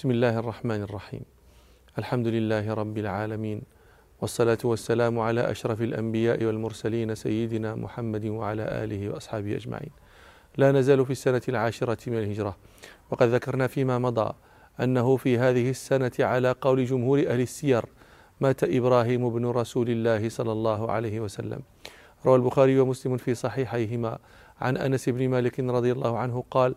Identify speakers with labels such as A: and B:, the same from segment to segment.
A: بسم الله الرحمن الرحيم الحمد لله رب العالمين والصلاة والسلام على أشرف الأنبياء والمرسلين سيدنا محمد وعلى آله وأصحابه أجمعين لا نزال في السنة العاشرة من الهجرة وقد ذكرنا فيما مضى أنه في هذه السنة على قول جمهور أهل السير مات إبراهيم بن رسول الله صلى الله عليه وسلم روى البخاري ومسلم في صحيحيهما عن أنس بن مالك رضي الله عنه قال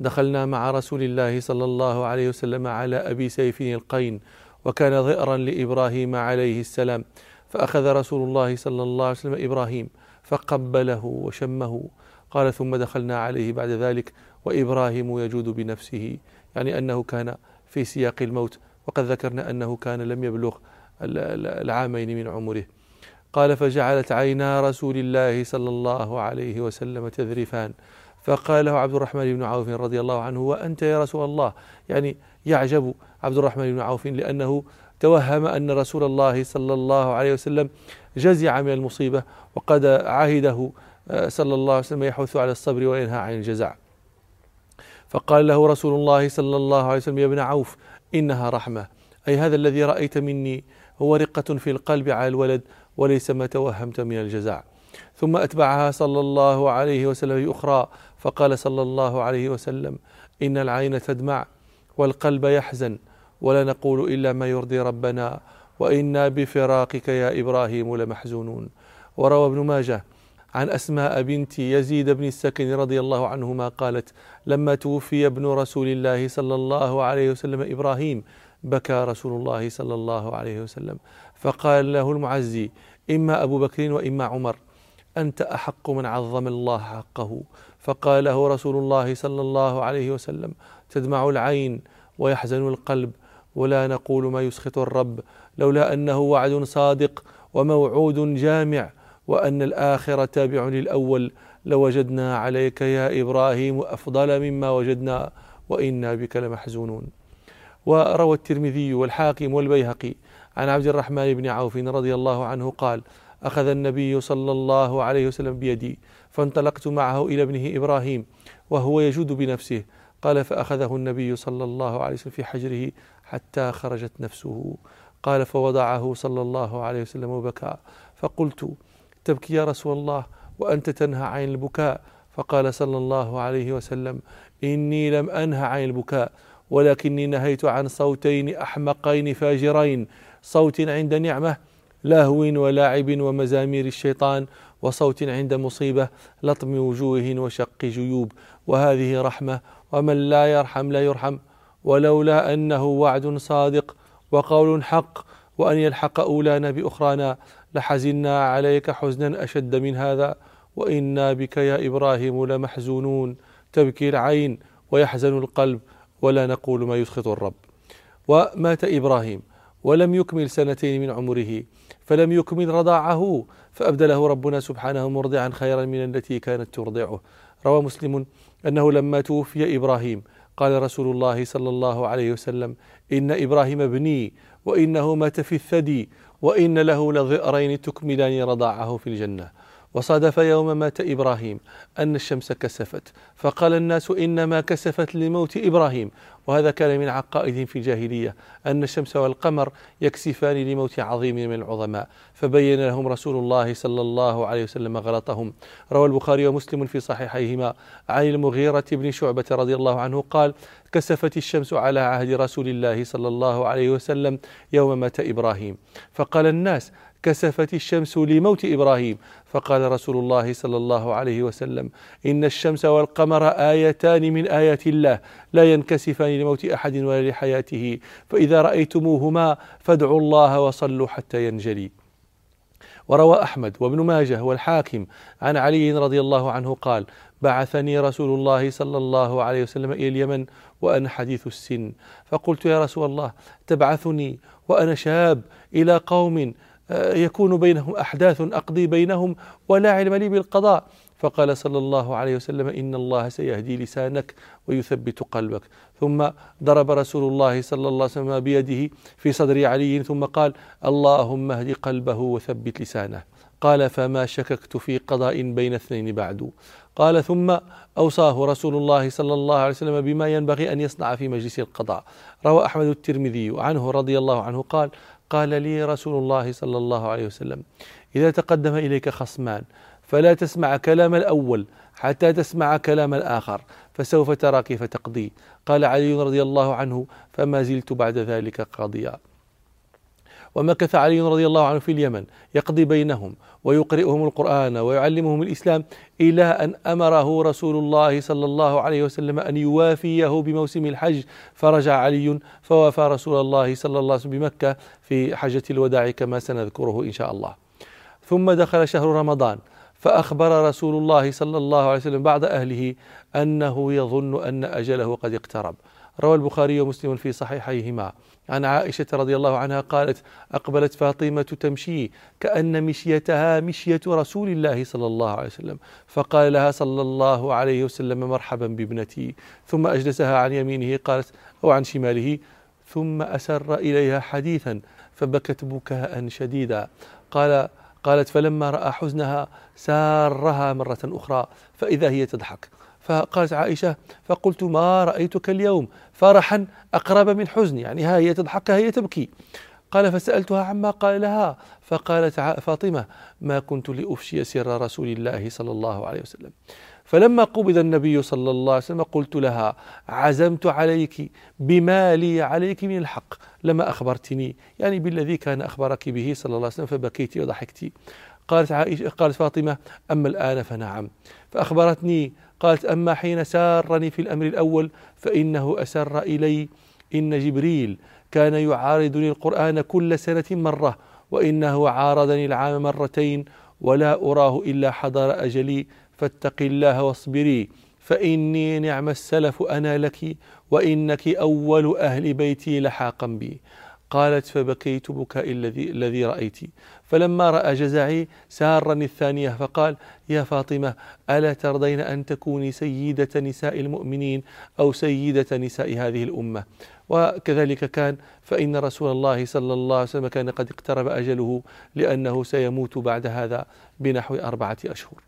A: دخلنا مع رسول الله صلى الله عليه وسلم على أبي سيف القين وكان ضئرا لإبراهيم عليه السلام فأخذ رسول الله صلى الله عليه وسلم إبراهيم فقبله وشمه. قال ثم دخلنا عليه بعد ذلك وإبراهيم يجود بنفسه. يعني أنه كان في سياق الموت وقد ذكرنا أنه كان لم يبلغ العامين من عمره. قال فجعلت عينا رسول الله صلى الله عليه وسلم تذرفان. فقال له عبد الرحمن بن عوف رضي الله عنه وأنت يا رسول الله؟ يعني يعجب عبد الرحمن بن عوف لأنه توهم أن رسول الله صلى الله عليه وسلم جزع من المصيبة وقد عهده آه، صلى الله عليه وسلم يحث على الصبر وينهى عن الجزع. فقال له رسول الله صلى الله عليه وسلم يا ابن عوف إنها رحمة. أي هذا الذي رأيت مني هو رقة في القلب على الولد وليس ما توهمت من الجزع. ثم أتبعها صلى الله عليه وسلم أخرى فقال صلى الله عليه وسلم إن العين تدمع والقلب يحزن ولا نقول إلا ما يرضي ربنا وإنا بفراقك يا إبراهيم لمحزونون. وروى ابن ماجه عن أسماء بنت يزيد بن السكن رضي الله عنهما قالت لما توفي ابن رسول الله صلى الله عليه وسلم إبراهيم بكى رسول الله صلى الله عليه وسلم. فقال له المعزي إما أبو بكر وإما عمر. أنت أحق من عظم الله حقه. فقال له رسول الله صلى الله عليه وسلم تدمع العين ويحزن القلب ولا نقول ما يسخط الرب لولا أنه وعد صادق وموعود جامع وأن الآخر تابع للأول. لوجدنا عليك يا إبراهيم أفضل مما وجدنا وإنا بك لمحزونون. وروى الترمذي والحاكم والبيهقي عن عبد الرحمن بن عوف رضي الله عنه قال أخذ النبي صلى الله عليه وسلم بيدي فانطلقت معه إلى ابنه إبراهيم وهو يجود بنفسه. قال فأخذه النبي صلى الله عليه وسلم في حجره حتى خرجت نفسه. قال فوضعه صلى الله عليه وسلم وبكى. فقلت تبكي يا رسول الله وأنت تنهى عن البكاء. فقال صلى الله عليه وسلم إني لم أنهى عن البكاء ولكني نهيت عن صوتين أحمقين فاجرين. صوت عند نعمة لهو ولاعب ومزامير الشيطان وصوت عند مصيبة لطم وجوه وشق جيوب. وهذه رحمة ومن لا يرحم لا يرحم. ولولا أنه وعد صادق وقول حق وأن يلحق أولانا بأخرانا لحزنا عليك حزنا أشد من هذا. وإنا بك يا إبراهيم لمحزونون. تبكي العين ويحزن القلب ولا نقول ما يسخط الرب. ومات إبراهيم ولم يكمل سنتين من عمره. فلم يكمل رضاعه فأبدله ربنا سبحانه مرضعا خيرا من التي كانت ترضعه. روى مسلم أنه لما توفي إبراهيم قال رسول الله صلى الله عليه وسلم إن إبراهيم ابني وإنه مات في الثدي وإن له لظئرين تكملان رضاعه في الجنة. وصادف يوم مات إبراهيم أن الشمس كسفت. فقال الناس إنما كسفت لموت إبراهيم. وهذا كان من عقائدهم في الجاهلية أن الشمس والقمر يكسفان لموت عظيم من العظماء. فبين لهم رسول الله صلى الله عليه وسلم غلطهم. روى البخاري ومسلم في صحيحيهما عن المغيرة بن شعبة رضي الله عنه قال كسفت الشمس على عهد رسول الله صلى الله عليه وسلم يوم مات إبراهيم. فقال الناس كسفت الشمس لموت إبراهيم. فقال رسول الله صلى الله عليه وسلم إن الشمس والقمر آيتان من آيات الله لا ينكسفان لموت أحد ولا لحياته. فإذا رأيتموهما فادعوا الله وصلوا حتى ينجلي. وروى أحمد وابن ماجه والحاكم عن علي رضي الله عنه قال بعثني رسول الله صلى الله عليه وسلم إلى اليمن وأنا حديث السن. فقلت يا رسول الله تبعثني وأنا شاب إلى قوم يكون بينهم أحداث أقضي بينهم ولا علم لي بالقضاء. فقال صلى الله عليه وسلم إن الله سيهدي لسانك ويثبت قلبك. ثم ضرب رسول الله صلى الله عليه وسلم بيده في صدر علي ثم قال اللهم اهد قلبه وثبت لسانه. قال فما شككت في قضاء بين اثنين بعد. قال ثم أوصاه رسول الله صلى الله عليه وسلم بما ينبغي أن يصنع في مجلس القضاء. روى أحمد الترمذي عنه رضي الله عنه قال قال لي رسول الله صلى الله عليه وسلم إذا تقدم إليك خصمان فلا تسمع كلام الأول حتى تسمع كلام الآخر فسوف ترى كيف تقضي قال علي رضي الله عنه فما زلت بعد ذلك قاضيا. ومكث علي رضي الله عنه في اليمن يقضي بينهم ويقرئهم القرآن ويعلمهم الإسلام إلى أن أمره رسول الله صلى الله عليه وسلم أن يوافيه بموسم الحج. فرجع علي فوافى رسول الله صلى الله عليه وسلم بمكة في حجة الوداع كما سنذكره إن شاء الله. ثم دخل شهر رمضان فأخبر رسول الله صلى الله عليه وسلم بعض أهله أنه يظن أن أجله قد اقترب. روى البخاري ومسلم في صحيحيهما. عن عائشة رضي الله عنها قالت أقبلت فاطمة تمشي كأن مشيتها مشية رسول الله صلى الله عليه وسلم فقال لها صلى الله عليه وسلم مرحبا بابنتي. ثم أجلسها عن يمينه قالت أو عن شماله. ثم أسر إليها حديثا فبكت بكاء شديدا. قال قالت فلما رأى حزنها سارها مرة أخرى فإذا هي تضحك. فقالت عائشة فقلت ما رأيتك اليوم؟ فرحا أقرب من حزن يعني ها هي تضحك هي تبكي. قال فسألتها عما قال لها. فقالت فاطمة ما كنت لأفشي سر رسول الله صلى الله عليه وسلم. فلما قبض النبي صلى الله عليه وسلم قلت لها عزمت عليك بما لي عليك من الحق لما أخبرتني يعني بالذي كان أخبرك به صلى الله عليه وسلم فبكيت وضحكت. قالت عائشة قالت فاطمة أما الآن فنعم. فأخبرتني قالت أما حين سارني في الأمر الأول فإنه أسر إلي. إن جبريل كان يعارضني القرآن كل سنة مرة وإنه عارضني العام مرتين ولا أراه إلا حضر أجلي. فاتق الله واصبري فإني نعم السلف أنا لك وإنك أول أهل بيتي لحاقا بي. قالت فبكيت بكاء الذي الذي رأيت. فلما رأى جزعي سارني الثانية فقال يا فاطمة ألا ترضين أن تكوني سيدة نساء المؤمنين أو سيدة نساء هذه الأمة؟ وكذلك كان فإن رسول الله صلى الله عليه وسلم كان قد اقترب أجله لأنه سيموت بعد هذا بنحو أربعة أشهر.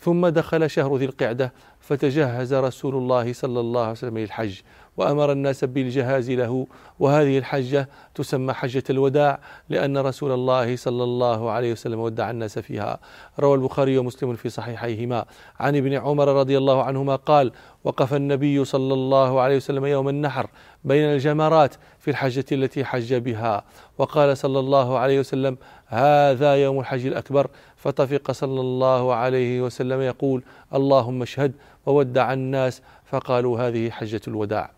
A: ثم دخل شهر ذي القعدة فتجهز رسول الله صلى الله عليه وسلم للحج. وأمر الناس بالجهاز له وهذه الحجة تسمى حجة الوداع لأن رسول الله صلى الله عليه وسلم ودع الناس فيها. روى البخاري ومسلم في صحيحيهما. عن ابن عمر رضي الله عنهما قال وقف النبي صلى الله عليه وسلم يوم النحر بين الجمرات في الحجة التي حج بها. وقال صلى الله عليه وسلم هذا يوم الحج الأكبر. فطفق صلى الله عليه وسلم يقول اللهم اشهد وودع الناس. فقالوا هذه حجة الوداع.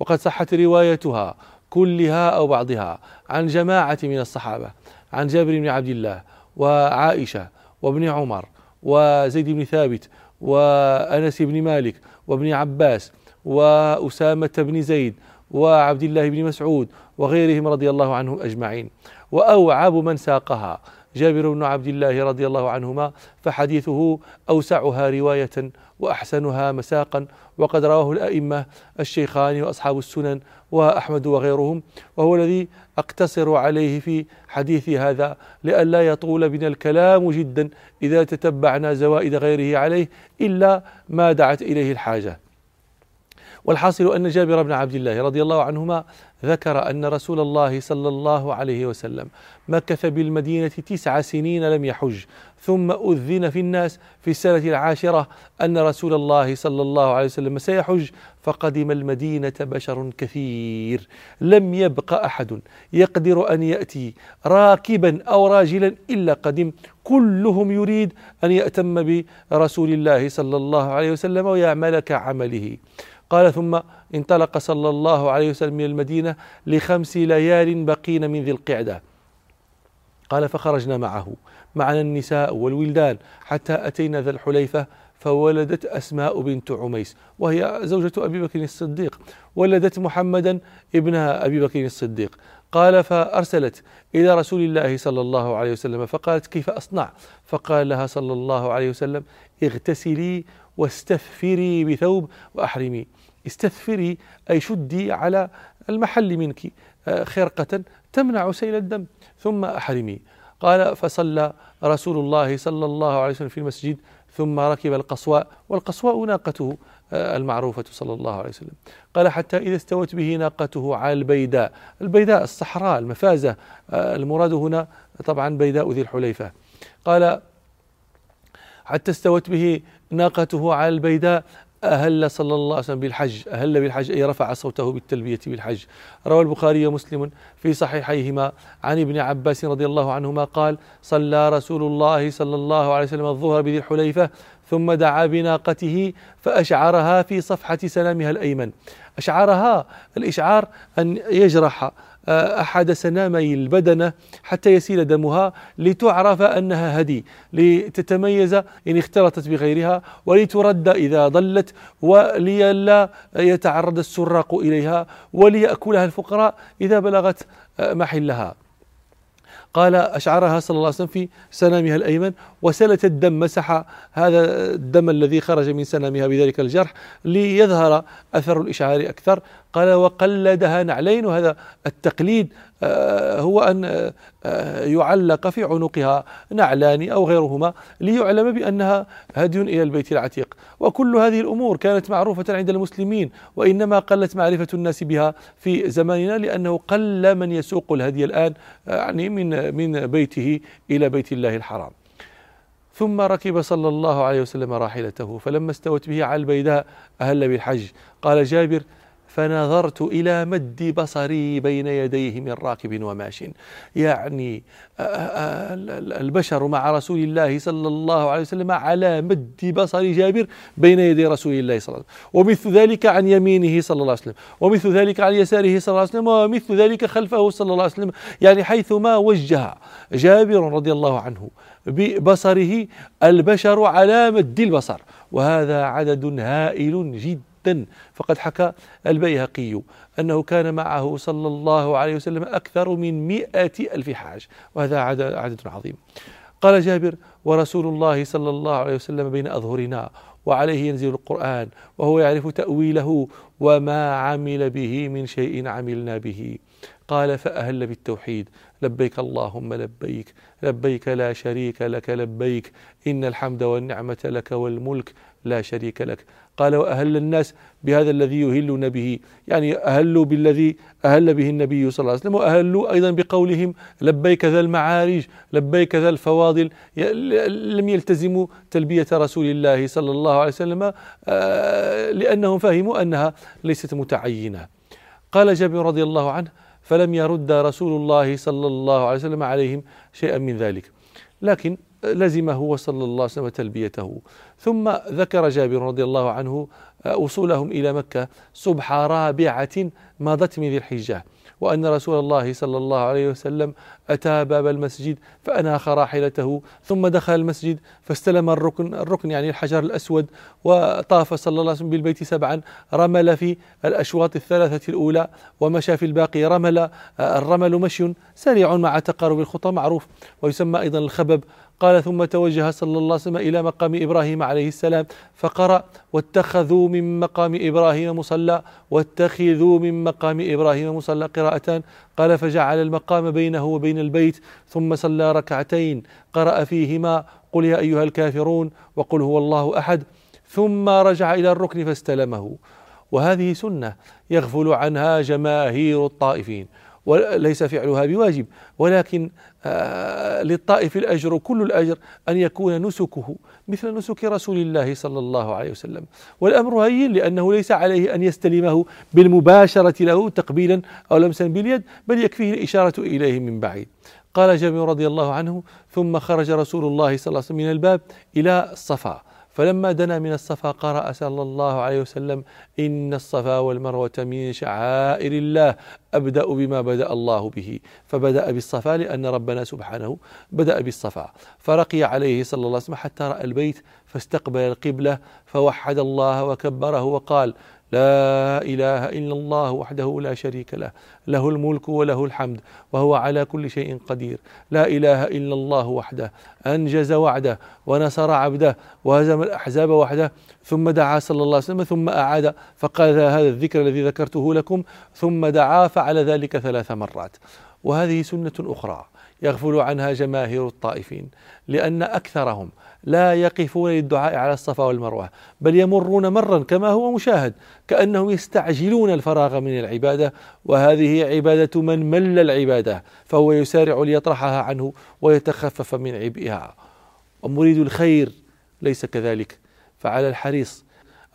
A: وقد صحت روايتها كلها أو بعضها عن جماعة من الصحابة عن جابر بن عبد الله وعائشة وابن عمر وزيد بن ثابت وأنس بن مالك وابن عباس وأسامة بن زيد وعبد الله بن مسعود وغيرهم رضي الله عنهم أجمعين. وأوعب من ساقها. جابر بن عبد الله رضي الله عنهما فحديثه أوسعها رواية وأحسنها مساقا وقد رواه الأئمة الشيخان وأصحاب السنن وأحمد وغيرهم وهو الذي أقتصر عليه في حديثي هذا لئلا يطول بنا الكلام جدا إذا تتبعنا زوائد غيره عليه إلا ما دعت إليه الحاجة. والحاصل أن جابر بن عبد الله رضي الله عنهما ذكر أن رسول الله صلى الله عليه وسلم مكث بالمدينة تسع سنين لم يحج ثم أذن في الناس في السنة العاشرة أن رسول الله صلى الله عليه وسلم سيحج فقدم المدينة بشر كثير لم يبق أحد يقدر أن يأتي راكبا أو راجلا إلا قدم كلهم يريد أن يأتم برسول الله صلى الله عليه وسلم ويعمل كعمله. قال ثم انطلق صلى الله عليه وسلم من المدينة لخمس ليال بقين من ذي القعدة. قال فخرجنا معه معنا النساء والولدان حتى أتينا ذا الحليفة فولدت أسماء بنت عميس وهي زوجة أبي بكر الصديق ولدت محمدا ابنها أبي بكر الصديق. قال فأرسلت إلى رسول الله صلى الله عليه وسلم فقالت كيف أصنع؟ فقال لها صلى الله عليه وسلم اغتسلي واستثفري بثوب وأحرمي. استثفري أي شدي على المحل منك آه، خرقة تمنع سيل الدم ثم أحرمي. قال فصلى رسول الله صلى الله عليه وسلم في المسجد ثم ركب القصواء والقصواء ناقته آه، المعروفة صلى الله عليه وسلم. قال حتى إذا استوت به ناقته على البيداء. البيداء الصحراء المفازة آه، المراد هنا طبعا بيداء ذي الحليفة. قال حتى استوت به ناقته على البيداء أهل صلى الله عليه وسلم بالحج أهل بالحج أي رفع صوته بالتلبية بالحج. روى البخاري ومسلم في صحيحيهما عن ابن عباس رضي الله عنهما قال صلى رسول الله صلى الله عليه وسلم الظهر بذي الحليفة ثم دعا بناقته فأشعرها في صفحة سلامها الأيمن. أشعرها الإشعار أن يجرح أحد سنامي البدنة حتى يسيل دمها لتعرف أنها هدي لتتميز إن اختلطت بغيرها ولترد إذا ضلت وليلا يتعرض السراق إليها وليأكلها الفقراء إذا بلغت محلها. قال أشعرها صلى الله عليه وسلم في سنامها الأيمن وسلت الدم مسح هذا الدم الذي خرج من سنامها بذلك الجرح ليظهر أثر الإشعار أكثر. قال وقلدها نعلين وهذا التقليد آه، هو أن آه، يعلق في عنقها نعلان أو غيرهما ليعلم بأنها هدي إلى البيت العتيق. وكل هذه الأمور كانت معروفة عند المسلمين وإنما قلت معرفة الناس بها في زماننا لأنه قل من يسوق الهدي الآن آه، يعني من من بيته إلى بيت الله الحرام. ثم ركب صلى الله عليه وسلم راحلته فلما استوت به على البيداء أهل بالحج. قال جابر فنظرت إلى مد بصري بين يديه من راكب وماش. يعني آه، آه، البشر مع رسول الله صلى الله عليه وسلم على مد بصر جابر بين يدي رسول الله صلى الله عليه وسلم. ومثل ذلك عن يمينه صلى الله عليه وسلم. ومثل ذلك عن يساره صلى الله عليه وسلم. ومثل ذلك خلفه صلى الله عليه وسلم. يعني حيثما وجه جابر رضي الله عنه ببصره البشر على مد البصر. وهذا عدد هائل جدا. فقد حكى البيهقي أنه كان معه صلى الله عليه وسلم أكثر من مئة ألف حاج وهذا عدد عظيم. قال جابر ورسول الله صلى الله عليه وسلم بين أظهرنا وعليه ينزل القرآن وهو يعرف تأويله وما عمل به من شيء عملنا به. قال فأهل بالتوحيد. لبيك اللهم لبيك. لبيك لا شريك لك لبيك. إن الحمد والنعمة لك والملك لا شريك لك. قال وأهل الناس بهذا الذي يهلون به. يعني أهلوا بالذي أهل به النبي صلى الله عليه وسلم. وأهلوا أيضا بقولهم لبيك ذا المعارج لبيك ذا الفواضل. لم يلتزموا تلبية رسول الله صلى الله عليه وسلم آه، لأنهم فهموا أنها ليست متعينة. قال جابر رضي الله عنه فلم يرد رسول الله صلى الله عليه وسلم عليهم شيئا من ذلك. لكن لزمه صلى الله عليه وسلم تلبيته. ثم ذكر جابر رضي الله عنه آه، وصولهم إلى مكة صبح رابعة مضت من ذي الحجة وأن رسول الله صلى الله عليه وسلم أتى باب المسجد فأناخ راحلته ثم دخل المسجد فاستلم الركن الركن يعني الحجر الأسود وطاف صلى الله عليه وسلم بالبيت سبعا. رمل في الأشواط الثلاثة الأولى ومشى في الباقي. رمل الرمل مشي سريع مع تقارب الخطى معروف ويسمى أيضا الخبب. قال ثم توجه صلى الله عليه وسلم إلى مقام إبراهيم عليه السلام فقرأ واتخذوا من مقام إبراهيم مصلى واتخذوا من مقام إبراهيم مصلى قراءتان قال فجعل المقام بينه وبين البيت ثم صلى ركعتين قرأ فيهما قل يا أيها الكافرون وقل هو الله أحد ثم رجع إلى الركن فاستلمه. وهذه سنة يغفل عنها جماهير الطائفين. وليس فعلها بواجب. ولكن آه، للطائف الأجر كل الأجر أن يكون نسكه مثل نسك رسول الله صلى الله عليه وسلم. والأمر هين لأنه ليس عليه أن يستلمه بالمباشرة له تقبيلا أو لمسا باليد بل يكفيه الإشارة إليه من بعيد. قال جابر رضي الله عنه ثم خرج رسول الله صلى الله عليه وسلم من الباب إلى الصفا. فلما دنا من الصفا قرأ صلى الله عليه وسلم إن الصفا والمروة من شعائر الله أبدأ بما بدأ الله به. فبدأ بالصفا لأن ربنا سبحانه بدأ بالصفا. فرقي عليه صلى الله عليه وسلم حتى رأى البيت فاستقبل القبلة فوحد الله وكبره وقال لا إله إلا الله وحده لا شريك له له الملك وله الحمد وهو على كل شيء قدير. لا إله إلا الله وحده أنجز وعده ونصر عبده وهزم الأحزاب وحده ثم دعا صلى الله عليه وسلم ثم أعاد فقال هذا الذكر الذي ذكرته لكم ثم دعا فعل ذلك ثلاث مرات. وهذه سنة أخرى. يغفل عنها جماهير الطائفين لأن أكثرهم لا يقفون للدعاء على الصفا والمروة بل يمرون مرا كما هو مشاهد كأنهم يستعجلون الفراغ من العبادة وهذه عبادة من مل العبادة فهو يسارع ليطرحها عنه ويتخفف من عبئها. ومريد الخير ليس كذلك فعلى الحريص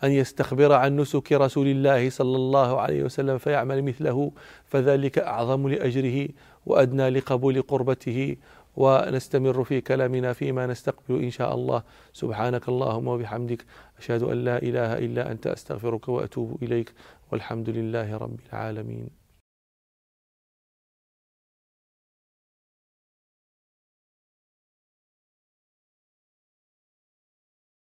A: أن يستخبر عن نسك رسول الله صلى الله عليه وسلم فيعمل مثله فذلك أعظم لأجره وأدنى لقبول قربته ونستمر في كلامنا فيما نستقبل إن شاء الله. سبحانك اللهم وبحمدك أشهد أن لا إله إلا أنت أستغفرك وأتوب إليك والحمد لله رب العالمين.